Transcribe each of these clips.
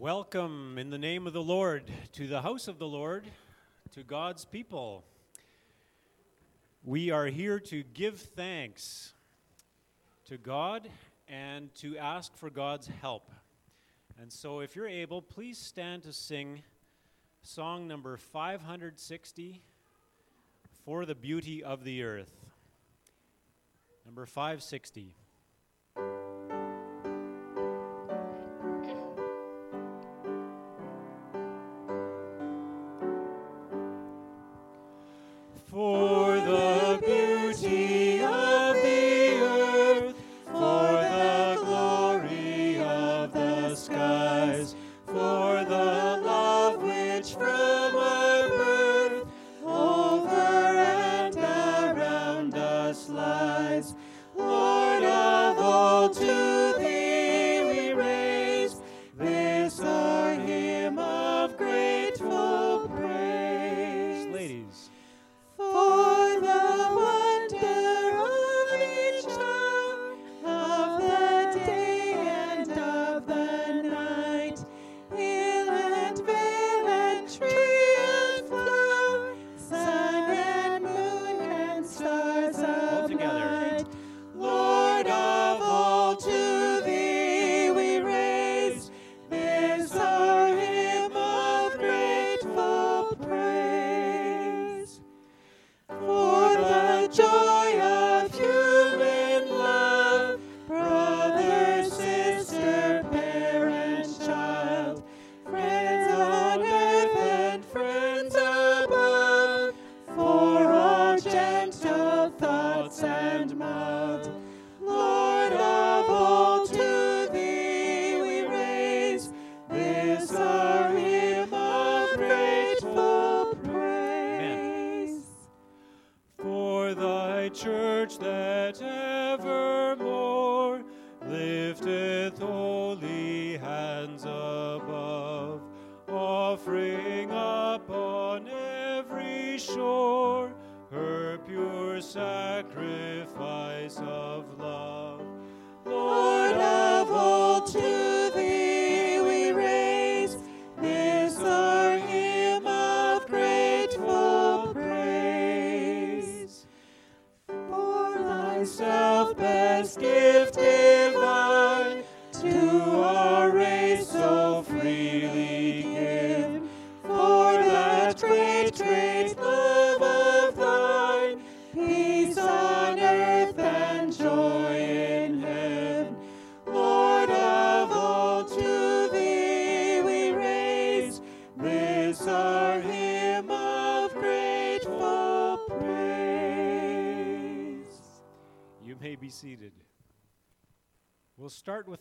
Welcome in the name of the Lord to the house of the Lord, to God's people. We are here to give thanks to God and to ask for God's help. And so, if you're able, please stand to sing song number 560 For the Beauty of the Earth. Number 560.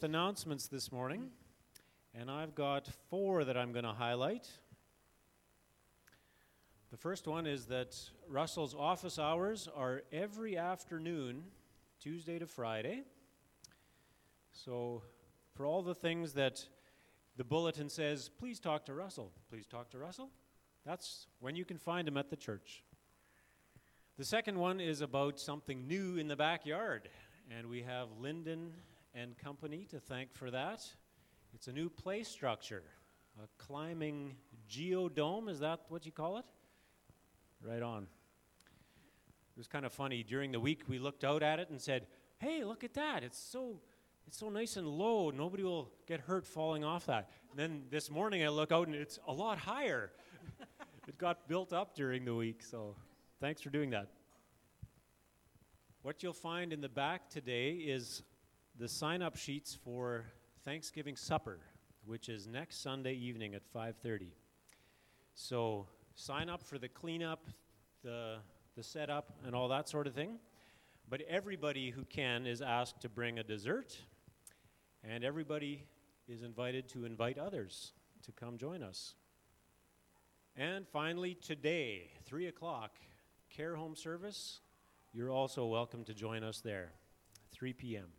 Announcements this morning, and I've got four that I'm going to highlight. The first one is that Russell's office hours are every afternoon, Tuesday to Friday. So, for all the things that the bulletin says, please talk to Russell, please talk to Russell, that's when you can find him at the church. The second one is about something new in the backyard. And we have Linden and Company to thank for that. It's a new play structure, a climbing geodome. Is that what you call it? Right on. It was kind of funny. During the week, we looked out at it and said, "Hey, look at that! It's so it's so nice and low. Nobody will get hurt falling off that." And then this morning, I look out and it's a lot higher. it got built up during the week. So, thanks for doing that. What you'll find in the back today is the sign up sheets for Thanksgiving supper, which is next Sunday evening at 5:30. So, sign up for the cleanup, the the setup and all that sort of thing. But everybody who can is asked to bring a dessert, and everybody is invited to invite others to come join us. And finally, today, 3 o'clock, care home service you're also welcome to join us there, 3 p.m.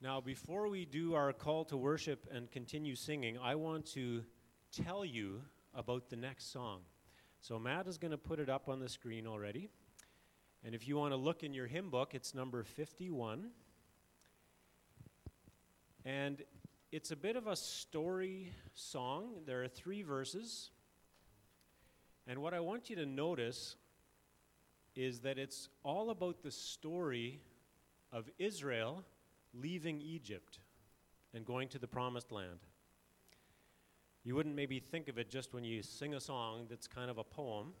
Now, before we do our call to worship and continue singing, I want to tell you about the next song. So, Matt is going to put it up on the screen already. And if you want to look in your hymn book, it's number 51. And it's a bit of a story song. There are three verses. And what I want you to notice is that it's all about the story of Israel leaving Egypt and going to the promised land. You wouldn't maybe think of it just when you sing a song that's kind of a poem,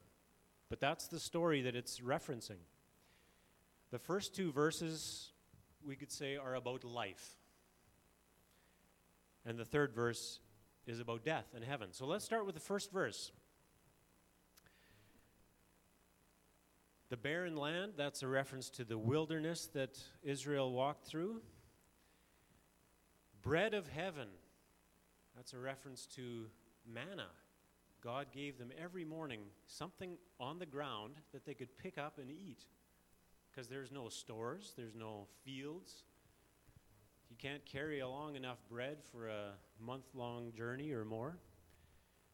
but that's the story that it's referencing. The first two verses, we could say, are about life. And the third verse is about death and heaven. So let's start with the first verse. The barren land, that's a reference to the wilderness that Israel walked through. Bread of heaven, that's a reference to manna. God gave them every morning something on the ground that they could pick up and eat. Because there's no stores, there's no fields. You can't carry along enough bread for a month long journey or more.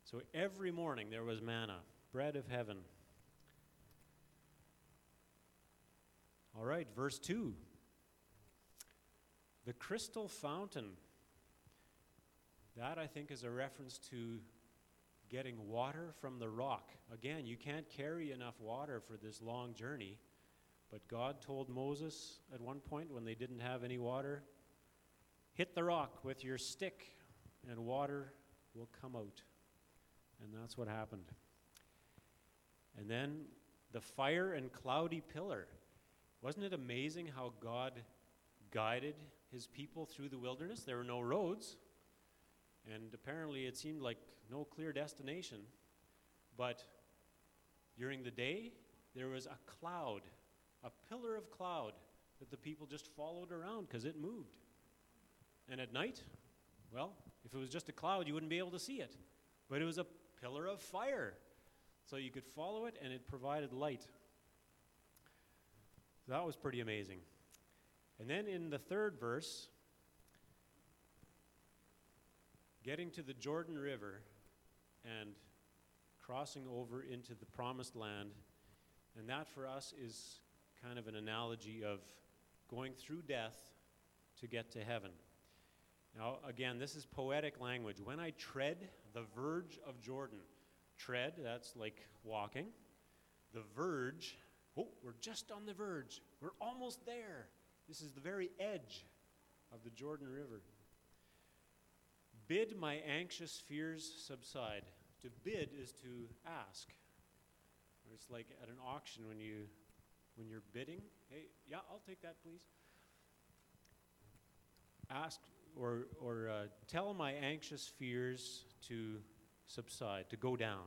So every morning there was manna, bread of heaven. All right, verse 2. The crystal fountain. That, I think, is a reference to getting water from the rock. Again, you can't carry enough water for this long journey. But God told Moses at one point when they didn't have any water hit the rock with your stick, and water will come out. And that's what happened. And then the fire and cloudy pillar. Wasn't it amazing how God guided his people through the wilderness? There were no roads, and apparently it seemed like no clear destination. But during the day, there was a cloud, a pillar of cloud that the people just followed around because it moved. And at night, well, if it was just a cloud, you wouldn't be able to see it. But it was a pillar of fire. So you could follow it, and it provided light. That was pretty amazing. And then in the third verse, getting to the Jordan River and crossing over into the promised land. And that for us is kind of an analogy of going through death to get to heaven. Now, again, this is poetic language. When I tread the verge of Jordan, tread, that's like walking. The verge Oh, we're just on the verge. We're almost there. This is the very edge of the Jordan River. Bid my anxious fears subside. To bid is to ask. It's like at an auction when you when you're bidding. Hey, yeah, I'll take that, please. Ask or or uh, tell my anxious fears to subside, to go down.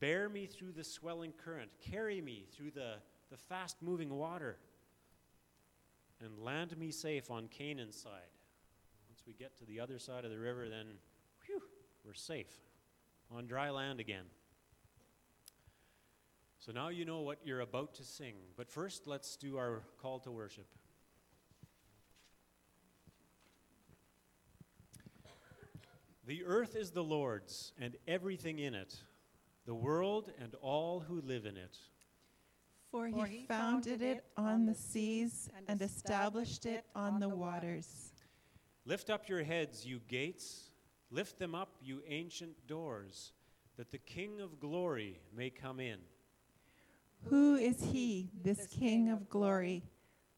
Bear me through the swelling current. Carry me through the, the fast moving water. And land me safe on Canaan's side. Once we get to the other side of the river, then whew, we're safe on dry land again. So now you know what you're about to sing. But first, let's do our call to worship. The earth is the Lord's, and everything in it the world and all who live in it. For he, For he founded it on the seas and established it on the waters. Lift up your heads, you gates. Lift them up, you ancient doors, that the King of glory may come in. Who is he, this King of glory?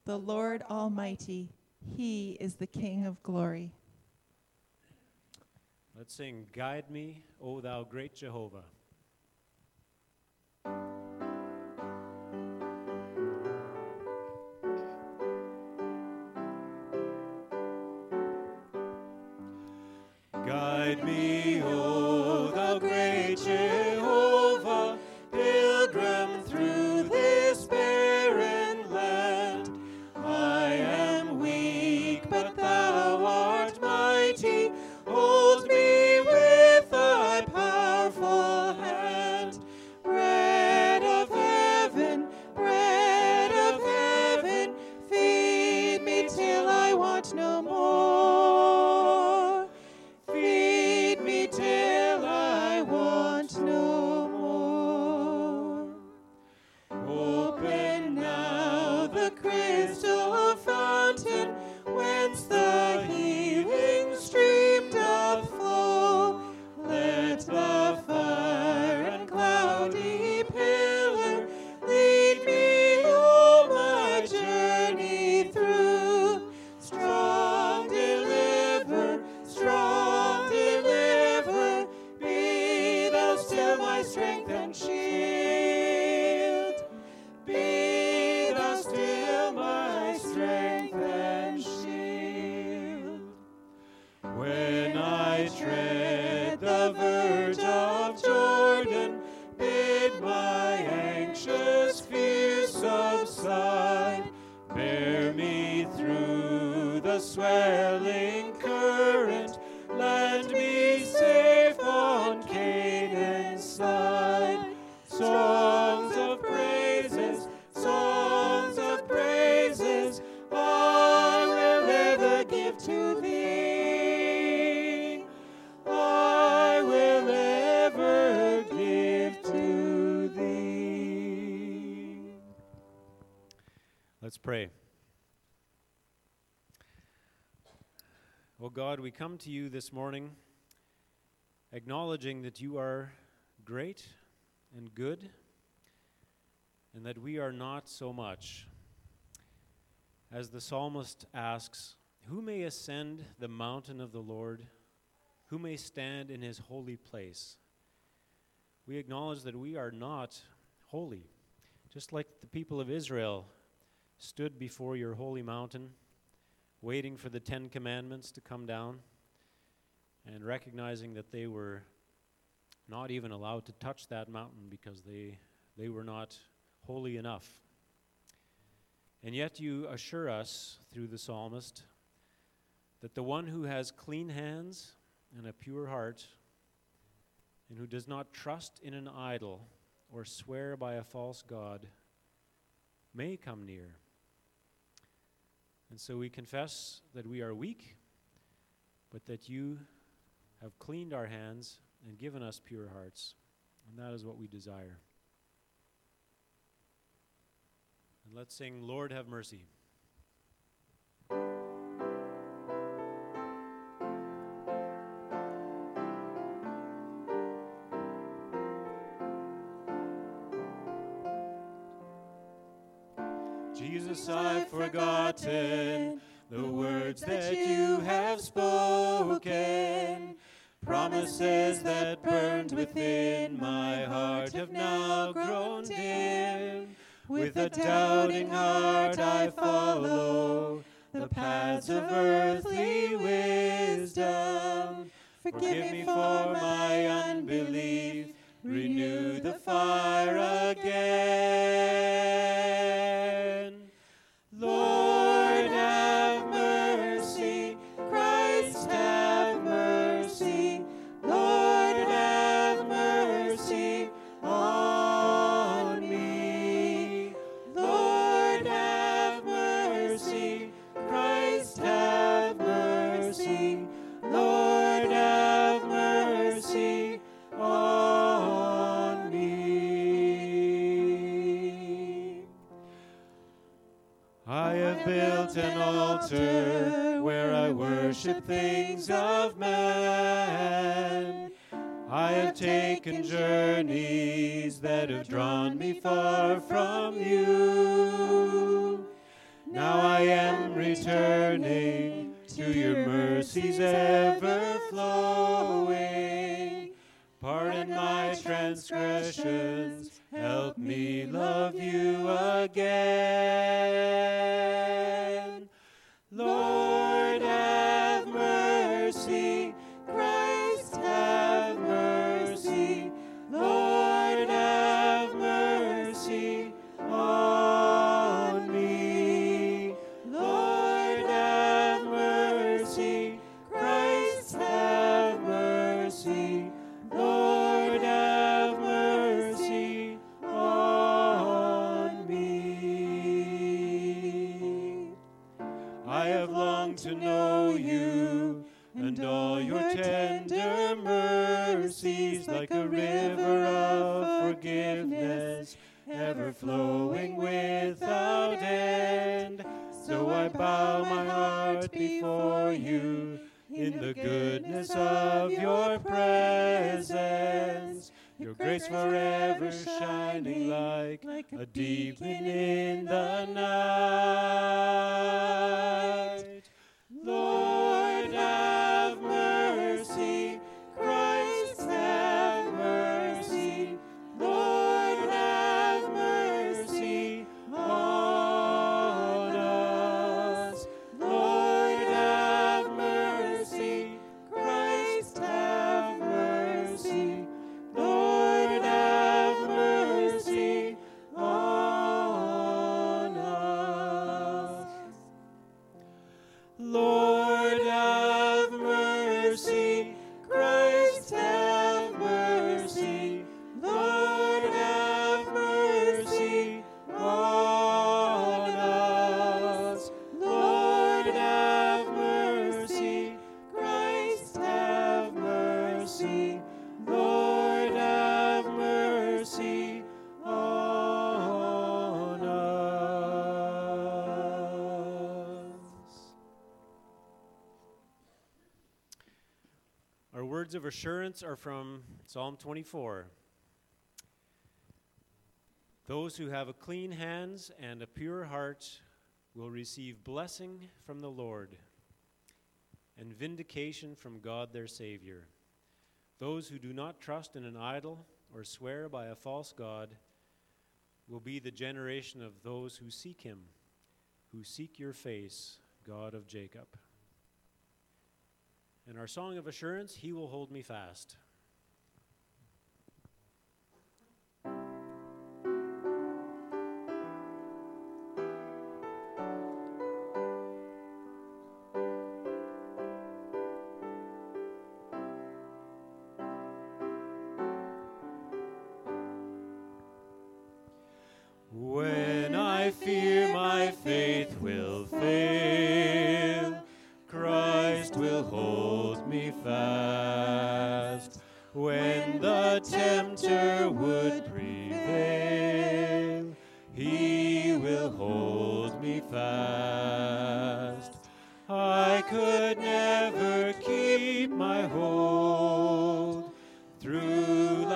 The Lord Almighty. He is the King of glory. Let's sing, Guide me, O thou great Jehovah. We come to you this morning acknowledging that you are great and good, and that we are not so much. As the psalmist asks, Who may ascend the mountain of the Lord? Who may stand in his holy place? We acknowledge that we are not holy, just like the people of Israel stood before your holy mountain, waiting for the Ten Commandments to come down, and recognizing that they were not even allowed to touch that mountain because they, they were not holy enough. And yet you assure us through the psalmist that the one who has clean hands and a pure heart, and who does not trust in an idol or swear by a false God, may come near. And so we confess that we are weak, but that you have cleaned our hands and given us pure hearts. And that is what we desire. And let's sing, Lord, have mercy. I've forgotten the words that you have spoken. Promises that burned within my heart have now grown dim. With a doubting heart I follow the paths of earthly wisdom. Forgive me for my unbelief. Renew the fire again. I have built an altar where I worship things of man. I have taken journeys that have drawn me far from you. Now I am returning to your mercies ever flowing. Pardon my transgressions, help me love you again. Ever flowing without end. So I bow my heart before you in the goodness of your presence. Your grace forever shining like a moon in the night. words of assurance are from Psalm 24. Those who have a clean hands and a pure heart will receive blessing from the Lord and vindication from God their Savior. Those who do not trust in an idol or swear by a false God will be the generation of those who seek Him, who seek your face, God of Jacob. In our song of assurance, He will hold me fast.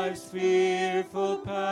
life's fearful path.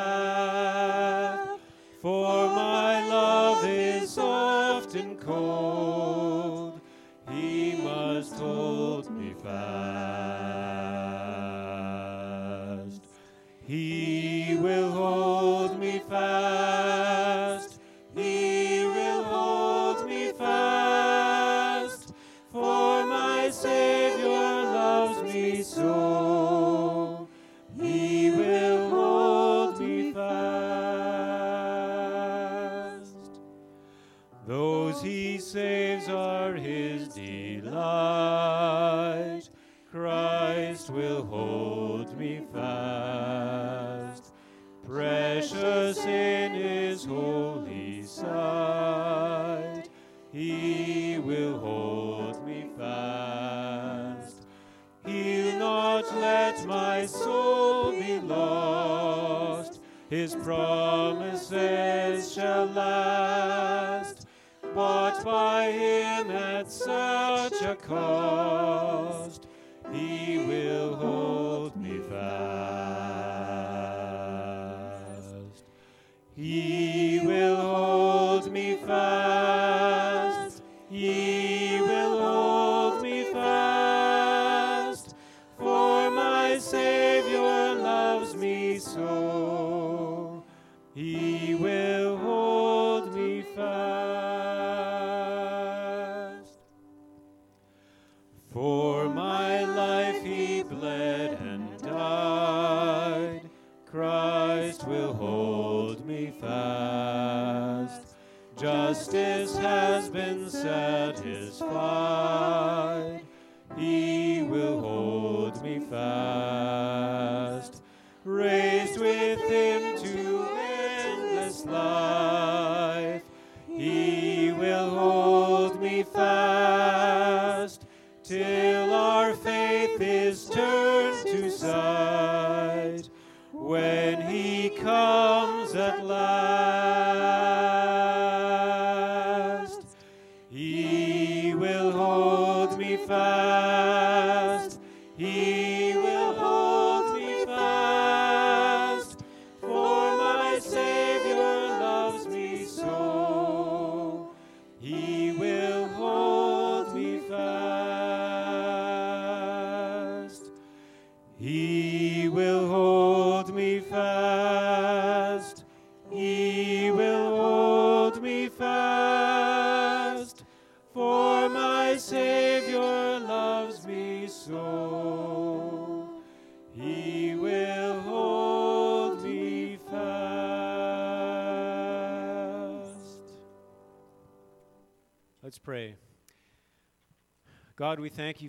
found.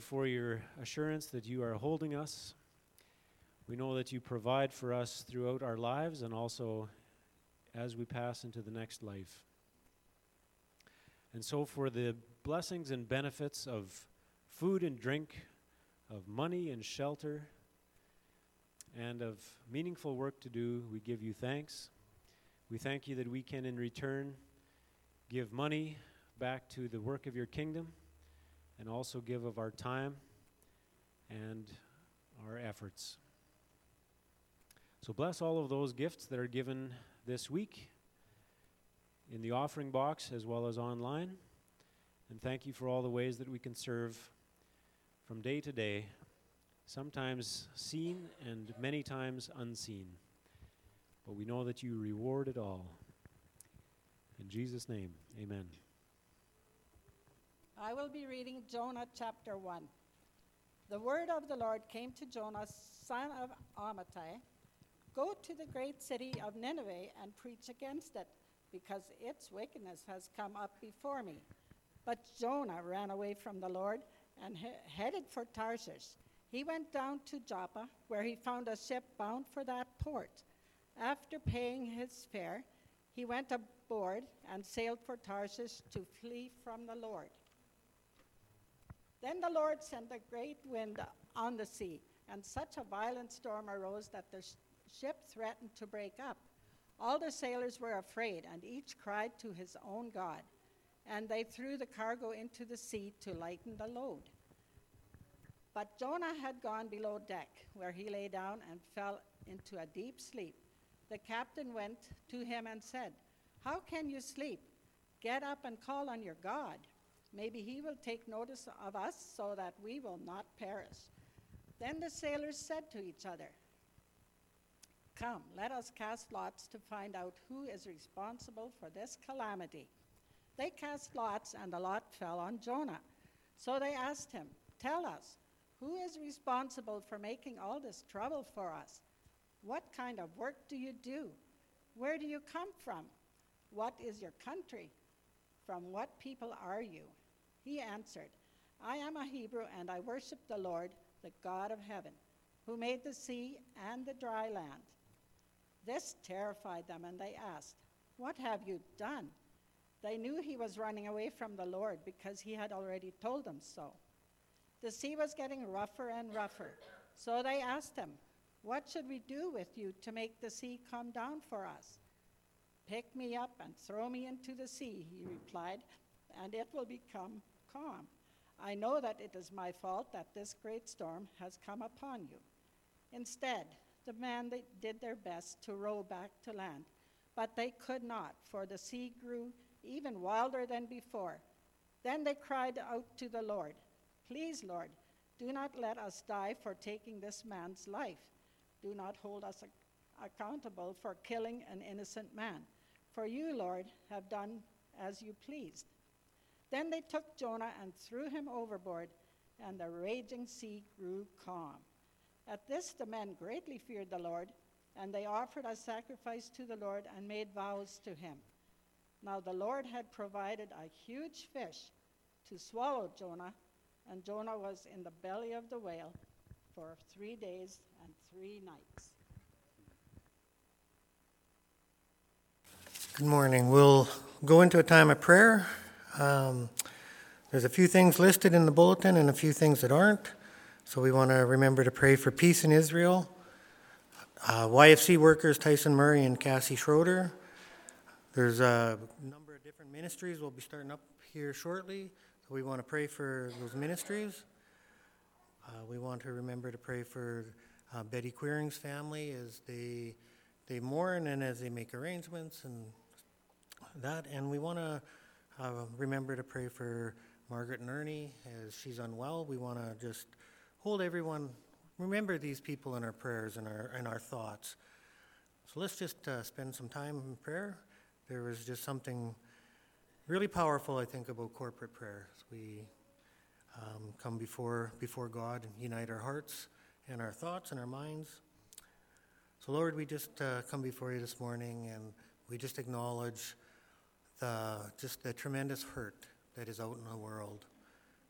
For your assurance that you are holding us. We know that you provide for us throughout our lives and also as we pass into the next life. And so, for the blessings and benefits of food and drink, of money and shelter, and of meaningful work to do, we give you thanks. We thank you that we can, in return, give money back to the work of your kingdom and also give of our time and our efforts. So bless all of those gifts that are given this week in the offering box as well as online. And thank you for all the ways that we can serve from day to day, sometimes seen and many times unseen. But we know that you reward it all. In Jesus' name, amen. I will be reading Jonah chapter 1. The word of the Lord came to Jonah, son of Amittai Go to the great city of Nineveh and preach against it, because its wickedness has come up before me. But Jonah ran away from the Lord and he- headed for Tarshish. He went down to Joppa, where he found a ship bound for that port. After paying his fare, he went aboard and sailed for Tarshish to flee from the Lord. Then the Lord sent a great wind on the sea, and such a violent storm arose that the sh- ship threatened to break up. All the sailors were afraid, and each cried to his own God. And they threw the cargo into the sea to lighten the load. But Jonah had gone below deck, where he lay down and fell into a deep sleep. The captain went to him and said, How can you sleep? Get up and call on your God. Maybe he will take notice of us so that we will not perish. Then the sailors said to each other, Come, let us cast lots to find out who is responsible for this calamity. They cast lots, and the lot fell on Jonah. So they asked him, Tell us, who is responsible for making all this trouble for us? What kind of work do you do? Where do you come from? What is your country? From what people are you? He answered, I am a Hebrew, and I worship the Lord, the God of heaven, who made the sea and the dry land. This terrified them, and they asked, What have you done? They knew he was running away from the Lord because he had already told them so. The sea was getting rougher and rougher, so they asked him, What should we do with you to make the sea come down for us? Pick me up and throw me into the sea, he replied, and it will become calm. I know that it is my fault that this great storm has come upon you. Instead, the men did their best to row back to land, but they could not, for the sea grew even wilder than before. Then they cried out to the Lord, Please, Lord, do not let us die for taking this man's life. Do not hold us ac- accountable for killing an innocent man. For you, Lord, have done as you pleased. Then they took Jonah and threw him overboard, and the raging sea grew calm. At this, the men greatly feared the Lord, and they offered a sacrifice to the Lord and made vows to him. Now the Lord had provided a huge fish to swallow Jonah, and Jonah was in the belly of the whale for three days and three nights. Good morning. We'll go into a time of prayer. Um, there's a few things listed in the bulletin and a few things that aren't. So we want to remember to pray for peace in Israel. Uh, YFC workers Tyson Murray and Cassie Schroeder. There's a number of different ministries we'll be starting up here shortly. So we want to pray for those ministries. Uh, we want to remember to pray for uh, Betty Queering's family as they they mourn and as they make arrangements and that. And we want to uh, remember to pray for Margaret and Ernie as she's unwell. We want to just hold everyone, remember these people in our prayers and our, and our thoughts. So let's just uh, spend some time in prayer. There was just something really powerful, I think, about corporate prayer. We um, come before, before God and unite our hearts and our thoughts and our minds. So, Lord, we just uh, come before you this morning and we just acknowledge the, just the tremendous hurt that is out in the world.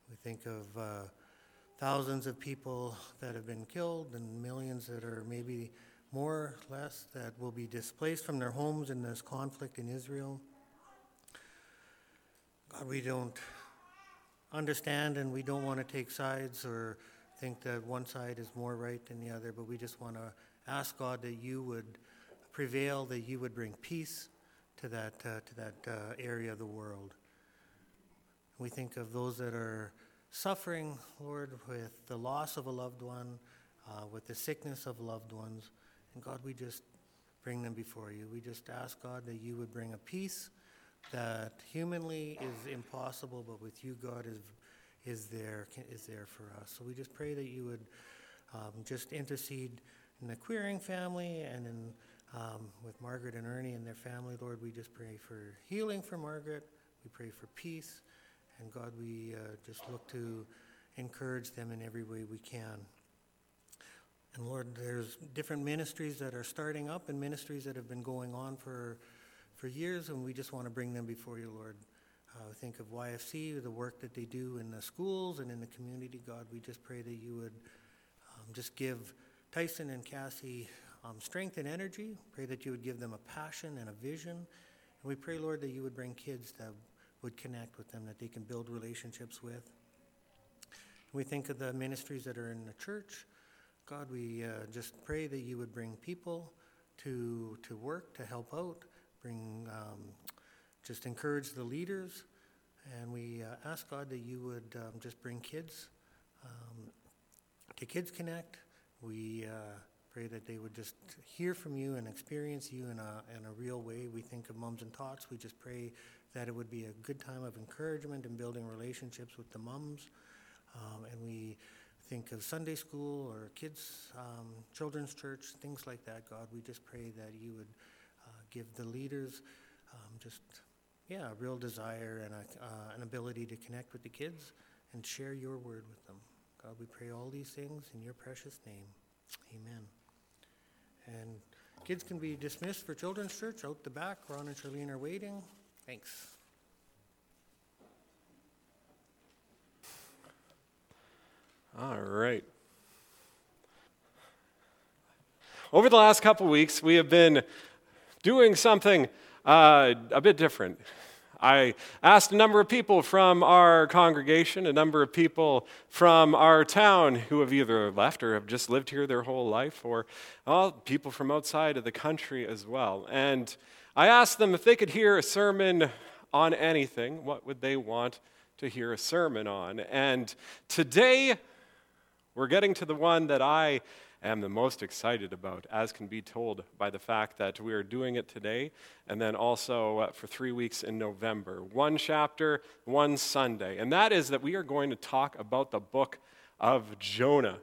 We think of uh, thousands of people that have been killed and millions that are maybe more or less that will be displaced from their homes in this conflict in Israel. God, we don't understand and we don't want to take sides or think that one side is more right than the other, but we just want to ask God that you would prevail, that you would bring peace to that, uh, to that uh, area of the world. We think of those that are suffering, Lord, with the loss of a loved one, uh, with the sickness of loved ones. And God, we just bring them before you. We just ask, God, that you would bring a peace that humanly is impossible, but with you, God, is, is, there, is there for us. So we just pray that you would um, just intercede in the Queering family and in, um, with Margaret and Ernie and their family. Lord, we just pray for healing for Margaret. We pray for peace. And God, we uh, just look to encourage them in every way we can. And Lord, there's different ministries that are starting up and ministries that have been going on for for years, and we just want to bring them before you, Lord. Uh, think of YFC, the work that they do in the schools and in the community. God, we just pray that you would um, just give Tyson and Cassie um, strength and energy. Pray that you would give them a passion and a vision. And we pray, Lord, that you would bring kids that would connect with them, that they can build relationships with. We think of the ministries that are in the church. God, we uh, just pray that you would bring people to, to work, to help out bring, um, just encourage the leaders. And we uh, ask God that you would um, just bring kids um, to Kids Connect. We uh, pray that they would just hear from you and experience you in a, in a real way. We think of Mums and Tots. We just pray that it would be a good time of encouragement and building relationships with the mums. Um, and we think of Sunday school or kids, um, children's church, things like that, God. We just pray that you would give the leaders um, just, yeah, a real desire and a, uh, an ability to connect with the kids and share your word with them. God, we pray all these things in your precious name. Amen. And kids can be dismissed for Children's Church out the back. Ron and Charlene are waiting. Thanks. All right. Over the last couple weeks, we have been doing something uh, a bit different. I asked a number of people from our congregation, a number of people from our town who have either left or have just lived here their whole life, or well, people from outside of the country as well. And I asked them if they could hear a sermon on anything, what would they want to hear a sermon on? And today, we're getting to the one that I am the most excited about, as can be told by the fact that we are doing it today and then also uh, for three weeks in November. One chapter, one Sunday. And that is that we are going to talk about the book of Jonah.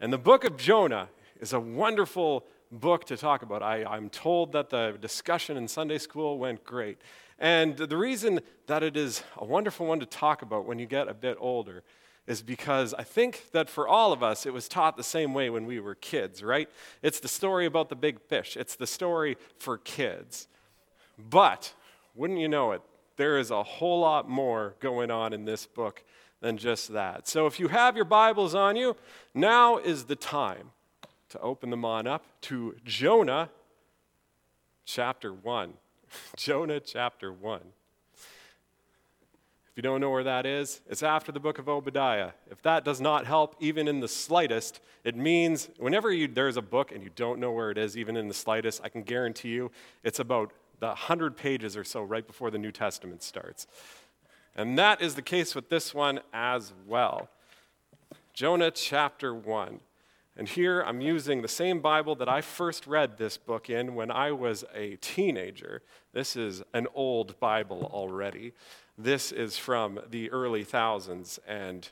And the book of Jonah is a wonderful book to talk about. I, I'm told that the discussion in Sunday school went great. And the reason that it is a wonderful one to talk about when you get a bit older is because I think that for all of us, it was taught the same way when we were kids, right? It's the story about the big fish, it's the story for kids. But, wouldn't you know it, there is a whole lot more going on in this book than just that. So if you have your Bibles on you, now is the time to open them on up to Jonah chapter 1. Jonah chapter 1 you don't know where that is, it's after the book of Obadiah. If that does not help even in the slightest, it means whenever you, there's a book and you don't know where it is, even in the slightest, I can guarantee you it's about the 100 pages or so right before the New Testament starts. And that is the case with this one as well. Jonah chapter 1. And here I'm using the same Bible that I first read this book in when I was a teenager. This is an old Bible already. This is from the early thousands, and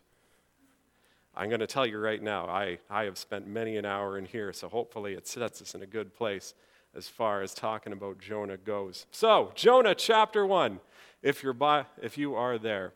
I'm going to tell you right now, I, I have spent many an hour in here, so hopefully it sets us in a good place as far as talking about Jonah goes. So, Jonah chapter 1, if, you're by, if you are there.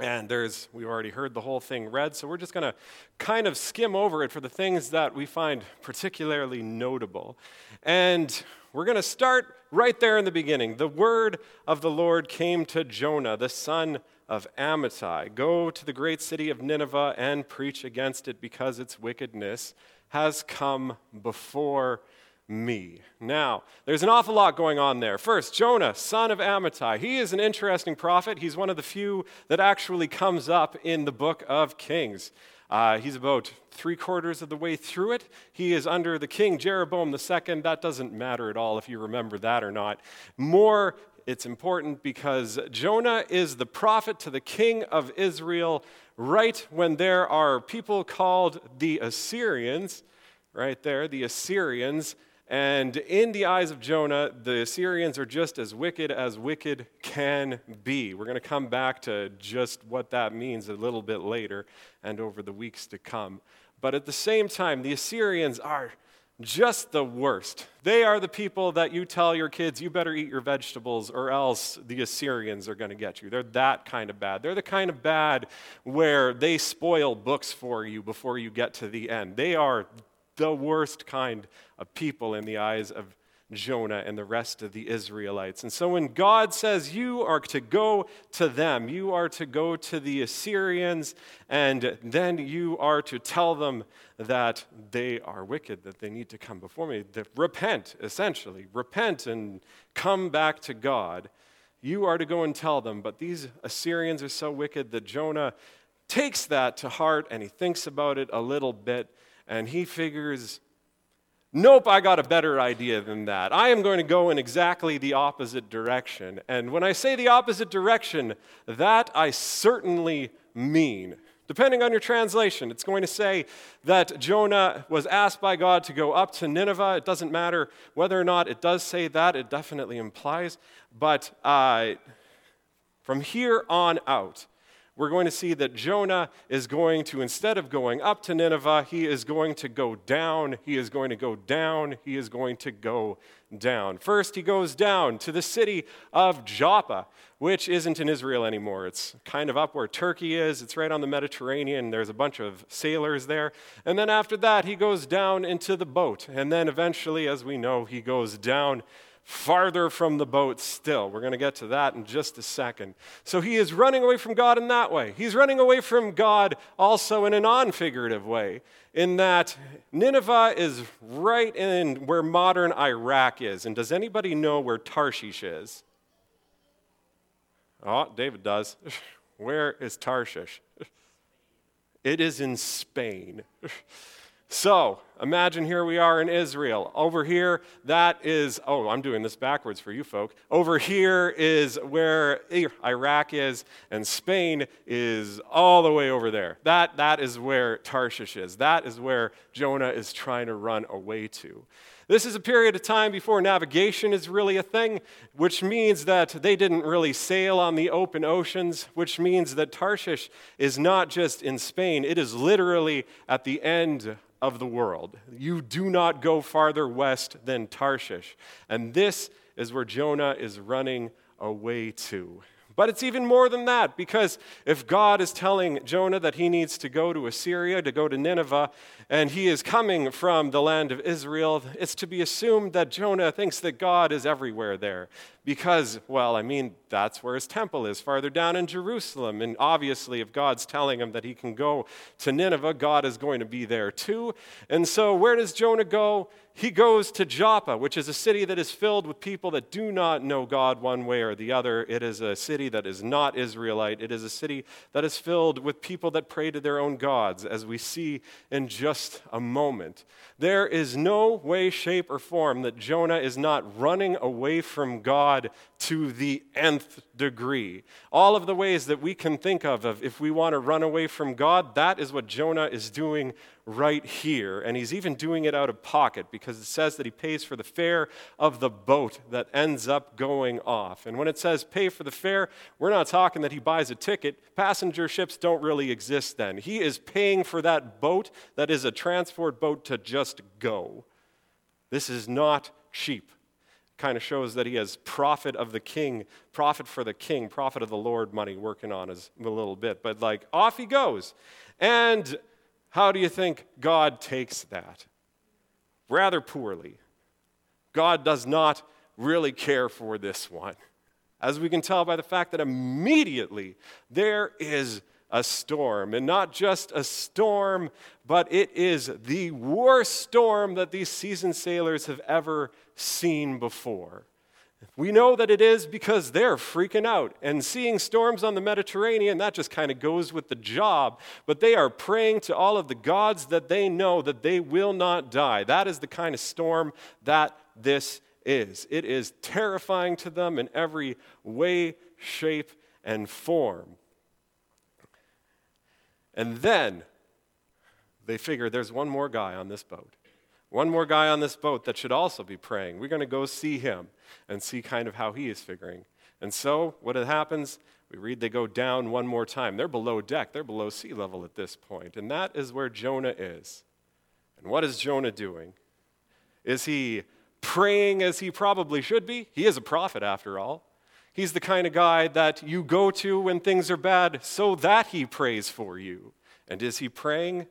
And there's, we've already heard the whole thing read, so we're just going to kind of skim over it for the things that we find particularly notable. And we're going to start right there in the beginning. The word of the Lord came to Jonah, the son of Amittai. Go to the great city of Nineveh and preach against it because its wickedness has come before me. Now, there's an awful lot going on there. First, Jonah, son of Amittai. He is an interesting prophet. He's one of the few that actually comes up in the book of Kings. Uh, he's about three quarters of the way through it. He is under the king Jeroboam II. That doesn't matter at all if you remember that or not. More, it's important because Jonah is the prophet to the king of Israel right when there are people called the Assyrians, right there, the Assyrians and in the eyes of Jonah, the Assyrians are just as wicked as wicked can be. We're going to come back to just what that means a little bit later and over the weeks to come. But at the same time, the Assyrians are just the worst. They are the people that you tell your kids, you better eat your vegetables or else the Assyrians are going to get you. They're that kind of bad. They're the kind of bad where they spoil books for you before you get to the end. They are the worst kind of people in the eyes of Jonah and the rest of the Israelites. And so when God says you are to go to them, you are to go to the Assyrians, and then you are to tell them that they are wicked, that they need to come before me. To repent, essentially. Repent and come back to God. You are to go and tell them, but these Assyrians are so wicked that Jonah takes that to heart and he thinks about it a little bit and he figures, nope, I got a better idea than that. I am going to go in exactly the opposite direction. And when I say the opposite direction, that I certainly mean. Depending on your translation, it's going to say that Jonah was asked by God to go up to Nineveh. It doesn't matter whether or not it does say that, it definitely implies. But uh, from here on out, we're going to see that Jonah is going to, instead of going up to Nineveh, he is going to go down. He is going to go down. He is going to go down. First, he goes down to the city of Joppa, which isn't in Israel anymore. It's kind of up where Turkey is. It's right on the Mediterranean. There's a bunch of sailors there. And then after that, he goes down into the boat. And then eventually, as we know, he goes down farther from the boat still. We're going to get to that in just a second. So he is running away from God in that way. He's running away from God also in a non figurative way, in that Nineveh is right in where modern Iraq is. And does anybody know where Tarshish is? Oh, David does. Where is Tarshish? It is in Spain. So imagine here we are in Israel. Over here, that is, oh, I'm doing this backwards for you folk. Over here is where Iraq is, and Spain is all the way over there. That, that is where Tarshish is. That is where Jonah is trying to run away to. This is a period of time before navigation is really a thing, which means that they didn't really sail on the open oceans, which means that Tarshish is not just in Spain, it is literally at the end of the world. You do not go farther west than Tarshish. And this is where Jonah is running away to. But it's even more than that, because if God is telling Jonah that he needs to go to Assyria, to go to Nineveh, and he is coming from the land of Israel, it's to be assumed that Jonah thinks that God is everywhere there. Because, well, I mean, that's where his temple is, farther down in Jerusalem. And obviously, if God's telling him that he can go to Nineveh, God is going to be there too. And so, where does Jonah go? he goes to Joppa, which is a city that is filled with people that do not know God one way or the other. It is a city that is not Israelite. It is a city that is filled with people that pray to their own gods, as we see in just a moment. There is no way, shape, or form that Jonah is not running away from God to the nth degree. All of the ways that we can think of, of if we want to run away from God, that is what Jonah is doing right here. And he's even doing it out of pocket because it says that he pays for the fare of the boat that ends up going off. And when it says pay for the fare, we're not talking that he buys a ticket. Passenger ships don't really exist then. He is paying for that boat that is a transport boat to just go. This is not cheap kind of shows that he has prophet of the king, prophet for the king, prophet of the Lord money working on us a little bit. But like, off he goes. And how do you think God takes that? Rather poorly. God does not really care for this one as we can tell by the fact that immediately there is a storm. And not just a storm, but it is the worst storm that these seasoned sailors have ever seen before. We know that it is because they're freaking out. And seeing storms on the Mediterranean, that just kind of goes with the job. But they are praying to all of the gods that they know that they will not die. That is the kind of storm that this is. It is terrifying to them in every way, shape, and form. And then they figure there's one more guy on this boat. One more guy on this boat that should also be praying. We're going to go see him and see kind of how he is figuring. And so, what happens? We read they go down one more time. They're below deck, they're below sea level at this point. And that is where Jonah is. And what is Jonah doing? Is he praying as he probably should be? He is a prophet, after all. He's the kind of guy that you go to when things are bad so that he prays for you. And is he praying?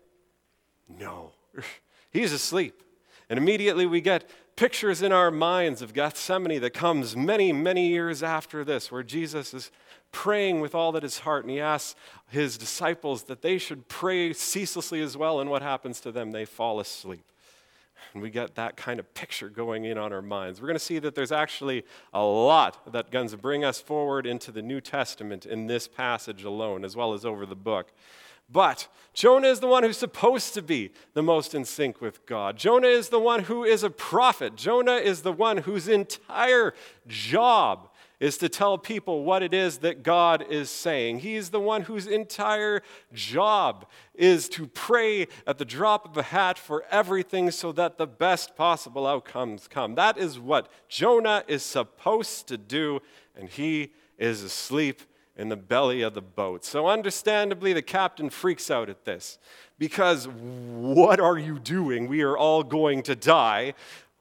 No. He's asleep. And immediately we get pictures in our minds of Gethsemane that comes many, many years after this, where Jesus is praying with all that his heart, and he asks his disciples that they should pray ceaselessly as well, and what happens to them? They fall asleep. And we get that kind of picture going in on our minds. We're going to see that there's actually a lot that guns bring us forward into the New Testament in this passage alone, as well as over the book. But Jonah is the one who's supposed to be the most in sync with God. Jonah is the one who is a prophet. Jonah is the one whose entire job is to tell people what it is that God is saying. He's the one whose entire job is to pray at the drop of a hat for everything so that the best possible outcomes come. That is what Jonah is supposed to do, and he is asleep in the belly of the boat. So, understandably, the captain freaks out at this because what are you doing? We are all going to die.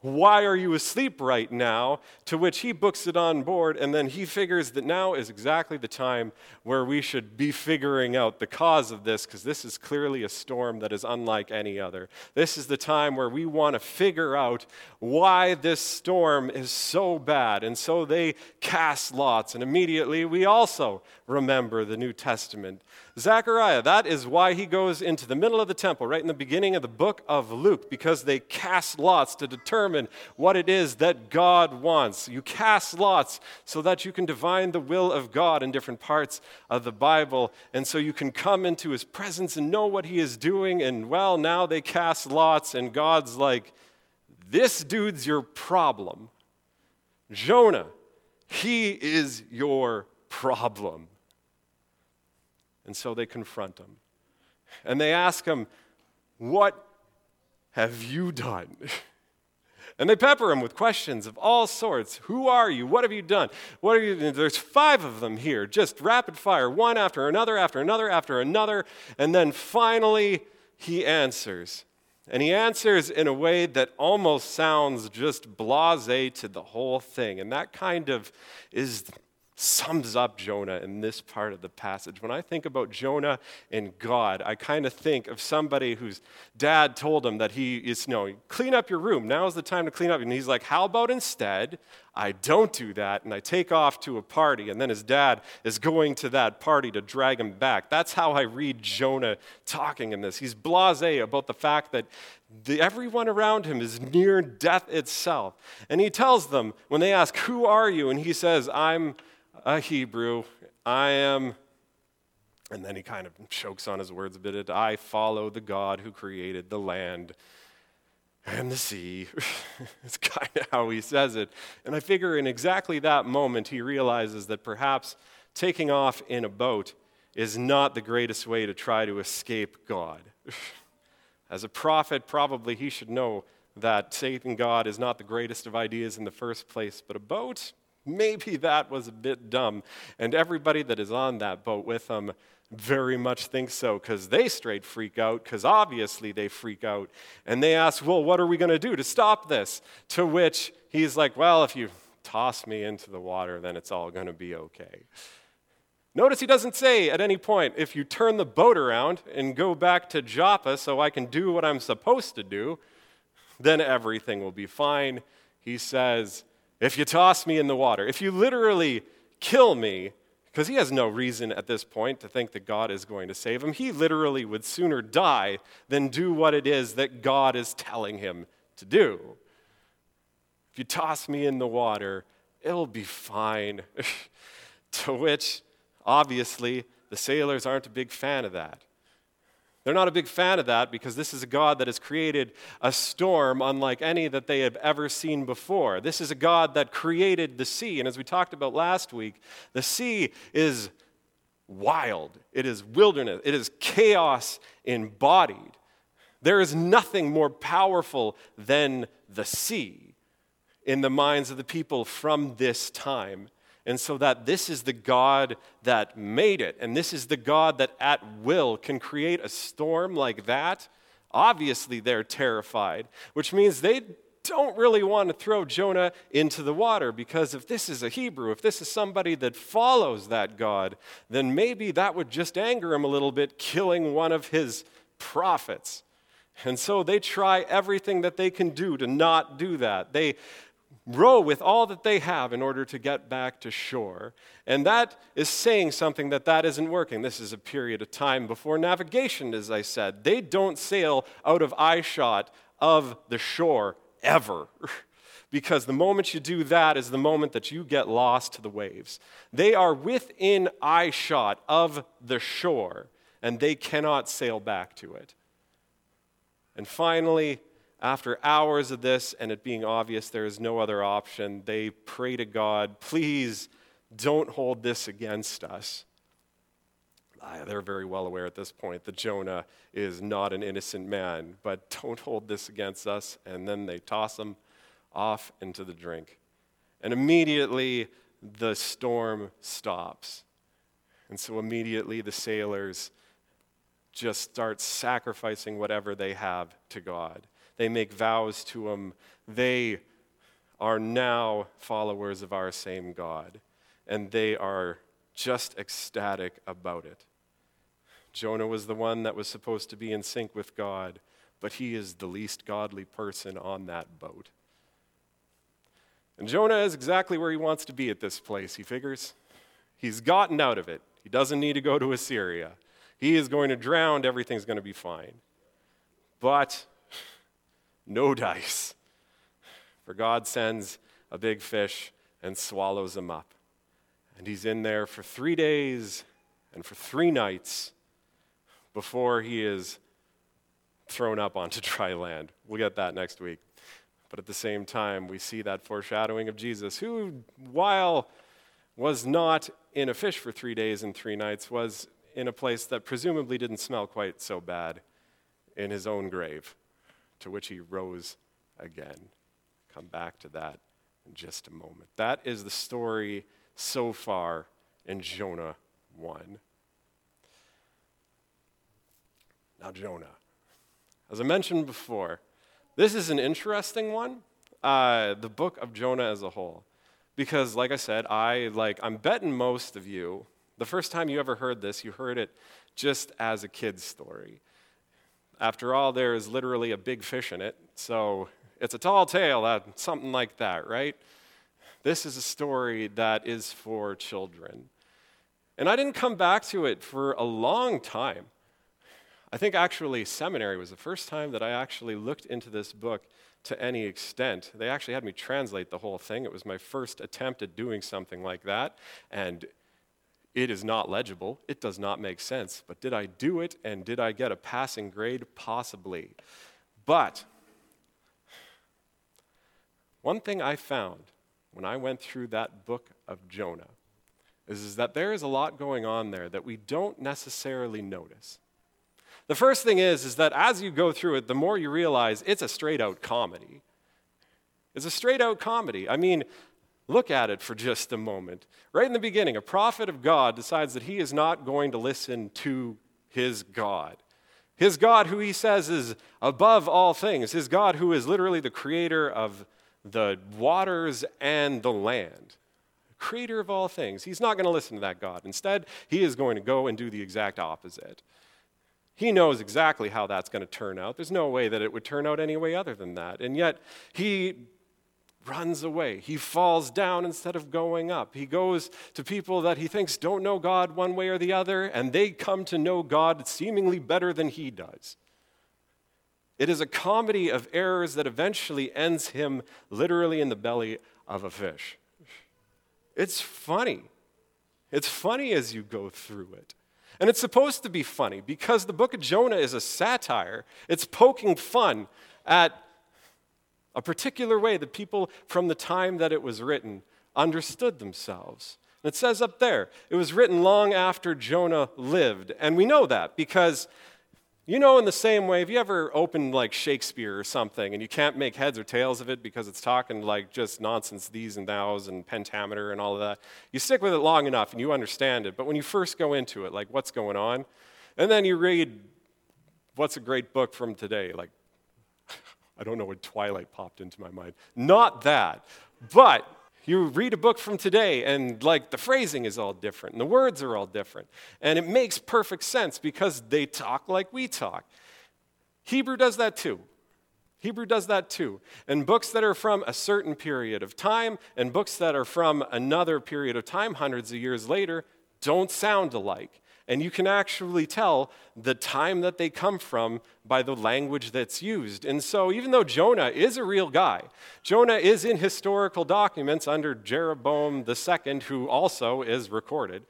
Why are you asleep right now? To which he books it on board, and then he figures that now is exactly the time where we should be figuring out the cause of this, because this is clearly a storm that is unlike any other. This is the time where we want to figure out why this storm is so bad. And so they cast lots, and immediately we also remember the New Testament. Zechariah, that is why he goes into the middle of the temple, right in the beginning of the book of Luke, because they cast lots to determine what it is that God wants. You cast lots so that you can divine the will of God in different parts of the Bible, and so you can come into his presence and know what he is doing. And well, now they cast lots, and God's like, this dude's your problem. Jonah, he is your problem. And so they confront him. And they ask him, What have you done? And they pepper him with questions of all sorts. Who are you? What have you done? What are you? There's five of them here, just rapid fire, one after another, after another, after another. And then finally, he answers. And he answers in a way that almost sounds just blase to the whole thing. And that kind of is sums up Jonah in this part of the passage. When I think about Jonah and God, I kind of think of somebody whose dad told him that he is, no, clean up your room. Now is the time to clean up. And he's like, how about instead I don't do that and I take off to a party and then his dad is going to that party to drag him back. That's how I read Jonah talking in this. He's blasé about the fact that the, everyone around him is near death itself. And he tells them when they ask, Who are you? And he says, I'm a Hebrew. I am, and then he kind of chokes on his words a bit. I follow the God who created the land and the sea. it's kind of how he says it. And I figure in exactly that moment, he realizes that perhaps taking off in a boat is not the greatest way to try to escape God. As a prophet, probably he should know that Satan God is not the greatest of ideas in the first place, but a boat, Maybe that was a bit dumb. And everybody that is on that boat with them very much thinks so because they straight freak out, because obviously they freak out. And they ask, Well, what are we going to do to stop this? To which he's like, Well, if you toss me into the water, then it's all going to be okay. Notice he doesn't say at any point, if you turn the boat around and go back to Joppa so I can do what I'm supposed to do, then everything will be fine. He says, if you toss me in the water, if you literally kill me, because he has no reason at this point to think that God is going to save him. He literally would sooner die than do what it is that God is telling him to do. If you toss me in the water, it'll be fine. to which, obviously, the sailors aren't a big fan of that. They're not a big fan of that because this is a God that has created a storm unlike any that they have ever seen before. This is a God that created the sea. And as we talked about last week, the sea is wild, it is wilderness, it is chaos embodied. There is nothing more powerful than the sea in the minds of the people from this time. And so that this is the God that made it, and this is the God that at will can create a storm like that. Obviously, they're terrified, which means they don't really want to throw Jonah into the water because if this is a Hebrew, if this is somebody that follows that God, then maybe that would just anger him a little bit, killing one of his prophets. And so they try everything that they can do to not do that. They row with all that they have in order to get back to shore. And that is saying something that that isn't working. This is a period of time before navigation, as I said. They don't sail out of eyeshot of the shore ever. because the moment you do that is the moment that you get lost to the waves. They are within eyeshot of the shore, and they cannot sail back to it. And finally, after hours of this and it being obvious there is no other option, they pray to God, please don't hold this against us. Ah, they're very well aware at this point that Jonah is not an innocent man, but don't hold this against us. And then they toss him off into the drink. And immediately the storm stops. And so immediately the sailors just start sacrificing whatever they have to God. They make vows to him. They are now followers of our same God, and they are just ecstatic about it. Jonah was the one that was supposed to be in sync with God, but he is the least godly person on that boat. And Jonah is exactly where he wants to be at this place, he figures. He's gotten out of it. He doesn't need to go to Assyria. He is going to drown, everything's going to be fine. But no dice. For God sends a big fish and swallows him up. And he's in there for three days and for three nights before he is thrown up onto dry land. We'll get that next week. But at the same time, we see that foreshadowing of Jesus, who, while was not in a fish for three days and three nights, was in a place that presumably didn't smell quite so bad in his own grave to which he rose again. Come back to that in just a moment. That is the story so far in Jonah 1. Now, Jonah. As I mentioned before, this is an interesting one, uh, the book of Jonah as a whole. Because, like I said, I like I'm betting most of you, the first time you ever heard this, you heard it just as a kid's story. After all, there is literally a big fish in it, so it's a tall tale, uh, something like that, right? This is a story that is for children. And I didn't come back to it for a long time. I think actually seminary was the first time that I actually looked into this book to any extent. They actually had me translate the whole thing. It was my first attempt at doing something like that, and it is not legible. It does not make sense. But did I do it and did I get a passing grade? Possibly. But one thing I found when I went through that book of Jonah is, is that there is a lot going on there that we don't necessarily notice. The first thing is, is that as you go through it, the more you realize it's a straight out comedy. It's a straight out comedy. I mean, Look at it for just a moment. Right in the beginning, a prophet of God decides that he is not going to listen to his God. His God, who he says is above all things, his God, who is literally the creator of the waters and the land, creator of all things. He's not going to listen to that God. Instead, he is going to go and do the exact opposite. He knows exactly how that's going to turn out. There's no way that it would turn out any way other than that. And yet, he runs away. He falls down instead of going up. He goes to people that he thinks don't know God one way or the other, and they come to know God seemingly better than he does. It is a comedy of errors that eventually ends him literally in the belly of a fish. It's funny. It's funny as you go through it. And it's supposed to be funny because the book of Jonah is a satire. It's poking fun at a particular way that people from the time that it was written understood themselves. And it says up there, it was written long after Jonah lived. And we know that because, you know, in the same way, if you ever opened like Shakespeare or something and you can't make heads or tails of it because it's talking like just nonsense, thees and thous and pentameter and all of that? You stick with it long enough and you understand it. But when you first go into it, like what's going on, and then you read what's a great book from today, like I don't know what Twilight popped into my mind. Not that. But you read a book from today and like the phrasing is all different and the words are all different. And it makes perfect sense because they talk like we talk. Hebrew does that too. Hebrew does that too. And books that are from a certain period of time and books that are from another period of time, hundreds of years later, don't sound alike. And you can actually tell the time that they come from by the language that's used. And so, even though Jonah is a real guy, Jonah is in historical documents under Jeroboam II, who also is recorded.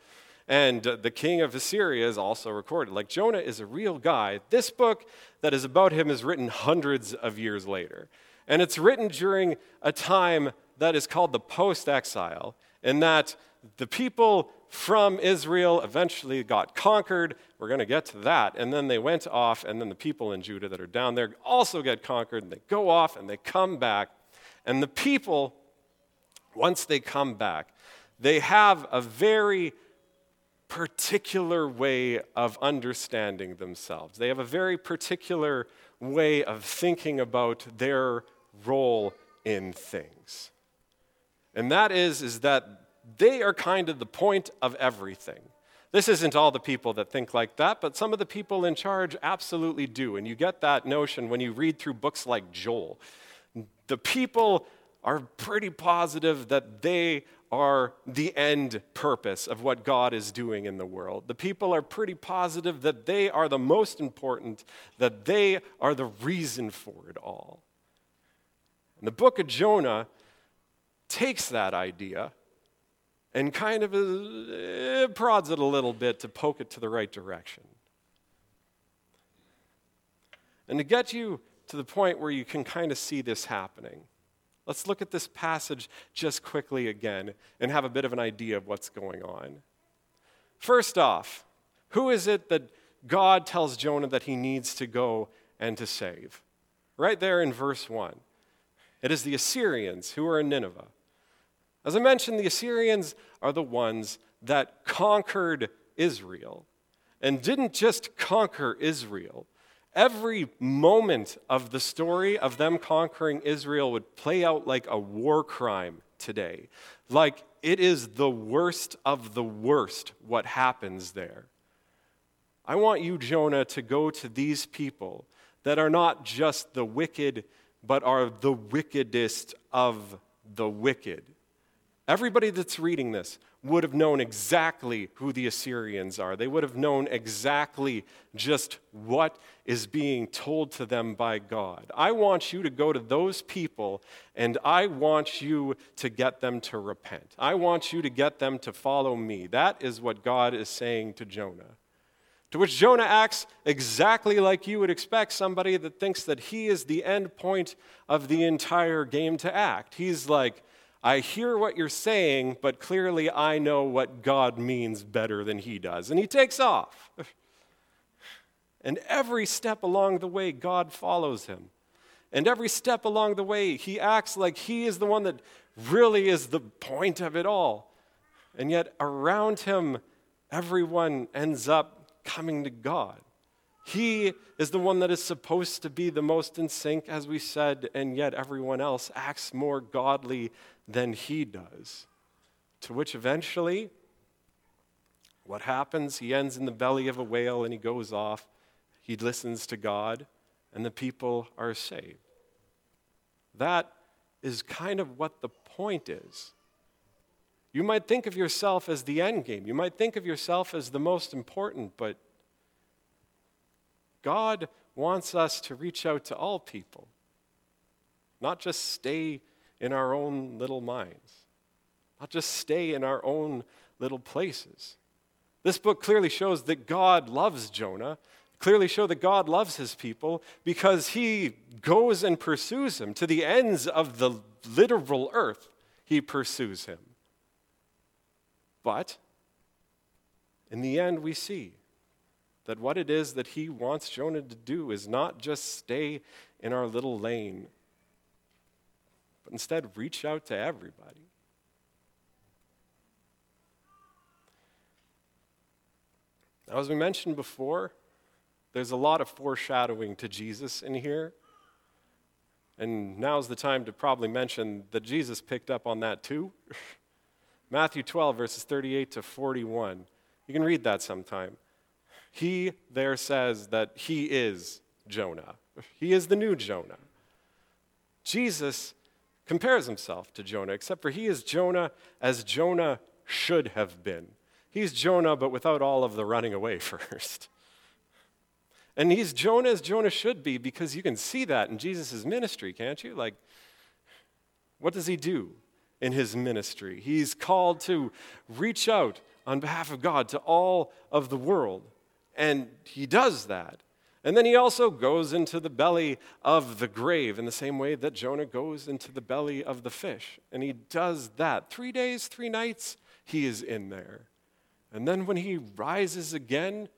And uh, the king of Assyria is also recorded. Like Jonah is a real guy. This book that is about him is written hundreds of years later. And it's written during a time that is called the post exile, in that the people from Israel eventually got conquered. We're going to get to that. And then they went off, and then the people in Judah that are down there also get conquered, and they go off and they come back. And the people, once they come back, they have a very particular way of understanding themselves. They have a very particular way of thinking about their role in things. And that is, is that they are kind of the point of everything. This isn't all the people that think like that, but some of the people in charge absolutely do. And you get that notion when you read through books like Joel. The people are pretty positive that they are the end purpose of what God is doing in the world. The people are pretty positive that they are the most important, that they are the reason for it all. And the book of Jonah takes that idea and kind of uh, prods it a little bit to poke it to the right direction. And to get you to the point where you can kind of see this happening, let's look at this passage just quickly again and have a bit of an idea of what's going on. First off, who is it that God tells Jonah that he needs to go and to save? Right there in verse 1. It is the Assyrians who are in Nineveh. As I mentioned, the Assyrians are the ones that conquered Israel and didn't just conquer Israel. Every moment of the story of them conquering Israel would play out like a war crime today. Like it is the worst of the worst what happens there. I want you, Jonah, to go to these people that are not just the wicked, but are the wickedest of the wicked. Everybody that's reading this would have known exactly who the Assyrians are. They would have known exactly just what is being told to them by God. I want you to go to those people and I want you to get them to repent. I want you to get them to follow me. That is what God is saying to Jonah. To which Jonah acts exactly like you would expect somebody that thinks that he is the end point of the entire game to act. He's like, I hear what you're saying, but clearly I know what God means better than he does. And he takes off. And every step along the way, God follows him. And every step along the way, he acts like he is the one that really is the point of it all. And yet, around him, everyone ends up coming to God. He is the one that is supposed to be the most in sync, as we said, and yet everyone else acts more godly than he does. To which eventually, what happens? He ends in the belly of a whale and he goes off. He listens to God, and the people are saved. That is kind of what the point is. You might think of yourself as the end game. You might think of yourself as the most important, but God wants us to reach out to all people, not just stay in our own little minds, not just stay in our own little places. This book clearly shows that God loves Jonah, clearly show that God loves his people because he goes and pursues him to the ends of the literal earth. He pursues him. But in the end, we see that what it is that he wants Jonah to do is not just stay in our little lane, but instead reach out to everybody. Now, as we mentioned before, there's a lot of foreshadowing to Jesus in here. And now's the time to probably mention that Jesus picked up on that too. Matthew 12, verses 38 to 41. You can read that sometime. He there says that he is Jonah, he is the new Jonah. Jesus compares himself to Jonah, except for he is Jonah as Jonah should have been. He's Jonah, but without all of the running away first. And he's Jonah as Jonah should be because you can see that in Jesus' ministry, can't you? Like, what does he do in his ministry? He's called to reach out on behalf of God to all of the world. And he does that. And then he also goes into the belly of the grave in the same way that Jonah goes into the belly of the fish. And he does that. Three days, three nights, he is in there. And then when he rises again,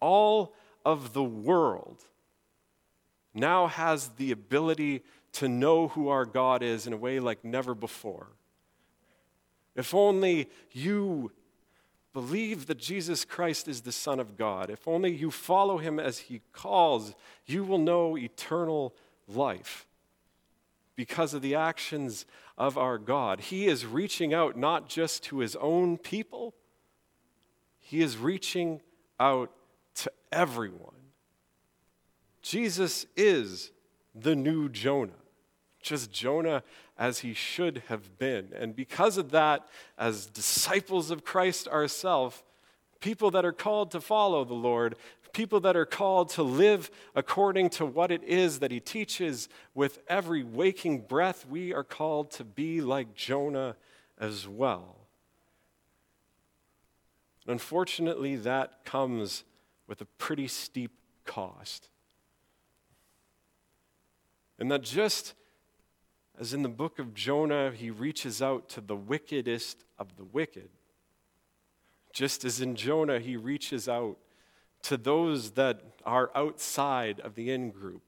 all of the world now has the ability to know who our God is in a way like never before. If only you believe that Jesus Christ is the Son of God, if only you follow him as he calls, you will know eternal life because of the actions of our God. He is reaching out not just to his own people, he is reaching out to everyone. Jesus is the new Jonah, just Jonah as he should have been. And because of that, as disciples of Christ ourselves, people that are called to follow the Lord, people that are called to live according to what it is that he teaches with every waking breath, we are called to be like Jonah as well. Unfortunately, that comes with a pretty steep cost. And that just as in the book of Jonah, he reaches out to the wickedest of the wicked, just as in Jonah, he reaches out to those that are outside of the in group.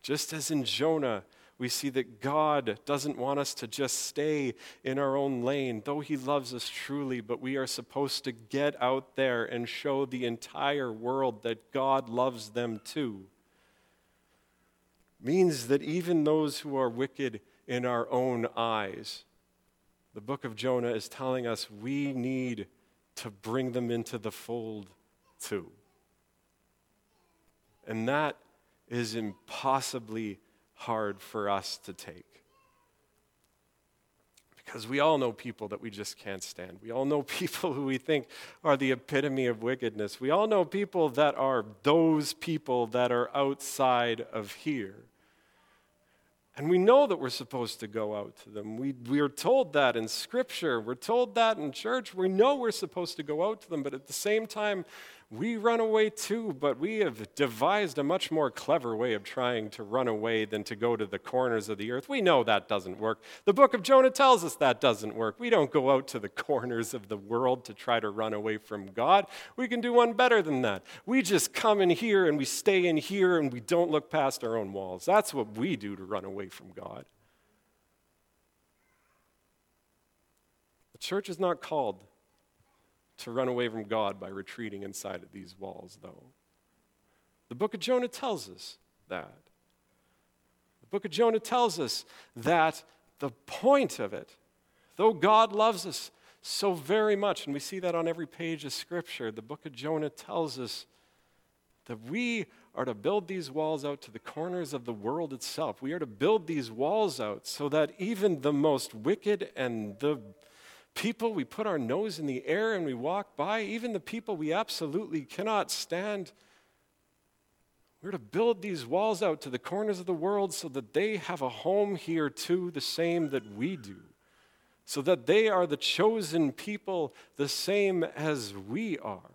Just as in Jonah, we see that God doesn't want us to just stay in our own lane, though He loves us truly, but we are supposed to get out there and show the entire world that God loves them too. Means that even those who are wicked in our own eyes, the book of Jonah is telling us we need to bring them into the fold too. And that is impossibly hard for us to take. Because we all know people that we just can't stand. We all know people who we think are the epitome of wickedness. We all know people that are those people that are outside of here. And we know that we're supposed to go out to them. We, we are told that in Scripture. We're told that in church. We know we're supposed to go out to them, but at the same time, we run away too, but we have devised a much more clever way of trying to run away than to go to the corners of the earth. We know that doesn't work. The book of Jonah tells us that doesn't work. We don't go out to the corners of the world to try to run away from God. We can do one better than that. We just come in here and we stay in here and we don't look past our own walls. That's what we do to run away from God. The church is not called to run away from God by retreating inside of these walls, though. The book of Jonah tells us that. The book of Jonah tells us that the point of it, though God loves us so very much, and we see that on every page of Scripture, the book of Jonah tells us that we are to build these walls out to the corners of the world itself. We are to build these walls out so that even the most wicked and the people we put our nose in the air and we walk by, even the people we absolutely cannot stand, we're to build these walls out to the corners of the world so that they have a home here too, the same that we do. So that they are the chosen people, the same as we are.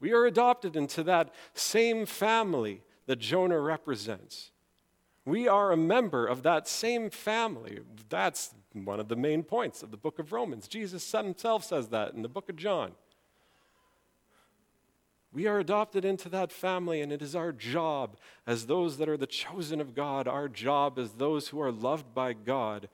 We are adopted into that same family that Jonah represents. We are a member of that same family. That's one of the main points of the book of Romans. Jesus himself says that in the book of John. We are adopted into that family, and it is our job as those that are the chosen of God, our job as those who are loved by God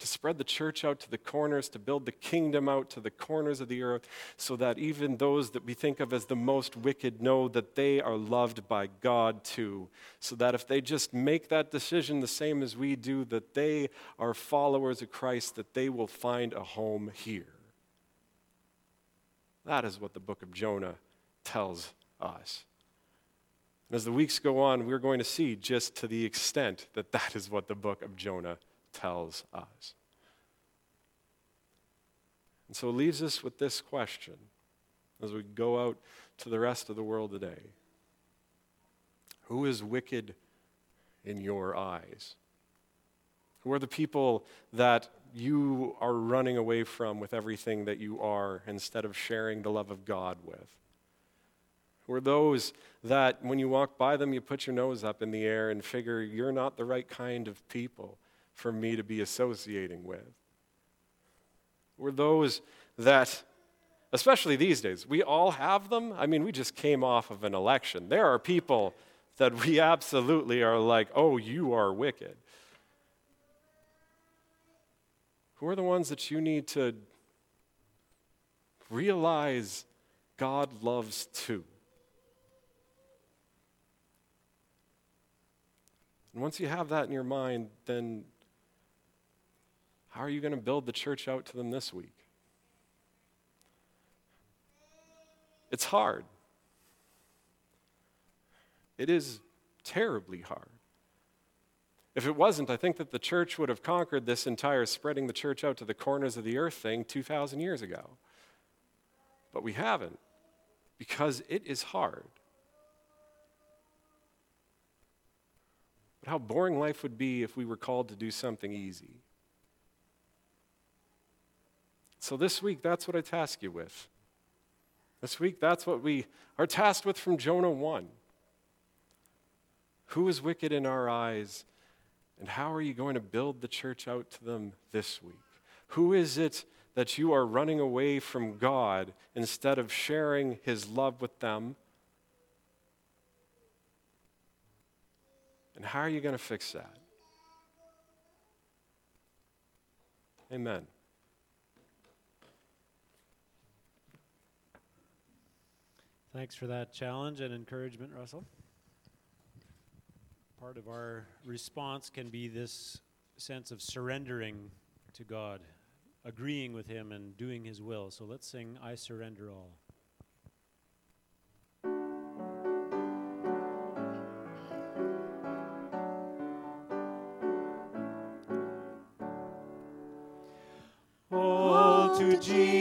to spread the church out to the corners, to build the kingdom out to the corners of the earth, so that even those that we think of as the most wicked know that they are loved by God too. So that if they just make that decision the same as we do, that they are followers of Christ, that they will find a home here. That is what the book of Jonah tells us. And as the weeks go on, we're going to see just to the extent that that is what the book of Jonah tells us. And so it leaves us with this question as we go out to the rest of the world today Who is wicked in your eyes? Who are the people that you are running away from with everything that you are instead of sharing the love of God with? Who are those that when you walk by them, you put your nose up in the air and figure you're not the right kind of people? For me to be associating with were those that, especially these days, we all have them. I mean, we just came off of an election. There are people that we absolutely are like, oh, you are wicked. Who are the ones that you need to realize God loves too? And once you have that in your mind, then how are you going to build the church out to them this week? It's hard. It is terribly hard. If it wasn't, I think that the church would have conquered this entire spreading the church out to the corners of the earth thing 2,000 years ago. But we haven't because it is hard. But how boring life would be if we were called to do something easy. So this week, that's what I task you with. This week, that's what we are tasked with from Jonah 1. Who is wicked in our eyes, and how are you going to build the church out to them this week? Who is it that you are running away from God instead of sharing his love with them? And how are you going to fix that? Amen. Thanks for that challenge and encouragement, Russell. Part of our response can be this sense of surrendering to God, agreeing with Him and doing His will. So let's sing, I Surrender All. To Jesus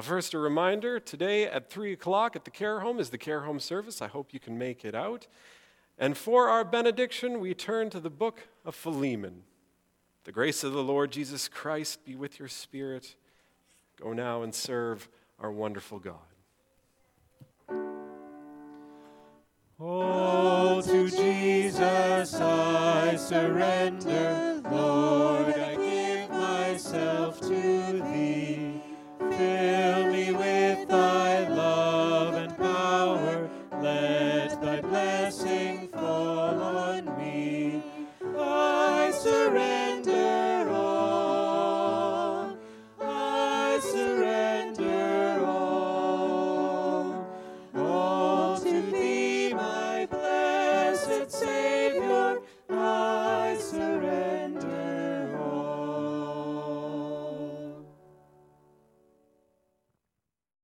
first, a reminder today at 3 o'clock at the care home is the care home service. I hope you can make it out. And for our benediction, we turn to the book of Philemon. The grace of the Lord Jesus Christ be with your spirit. Go now and serve our wonderful God. Oh, to Jesus I surrender.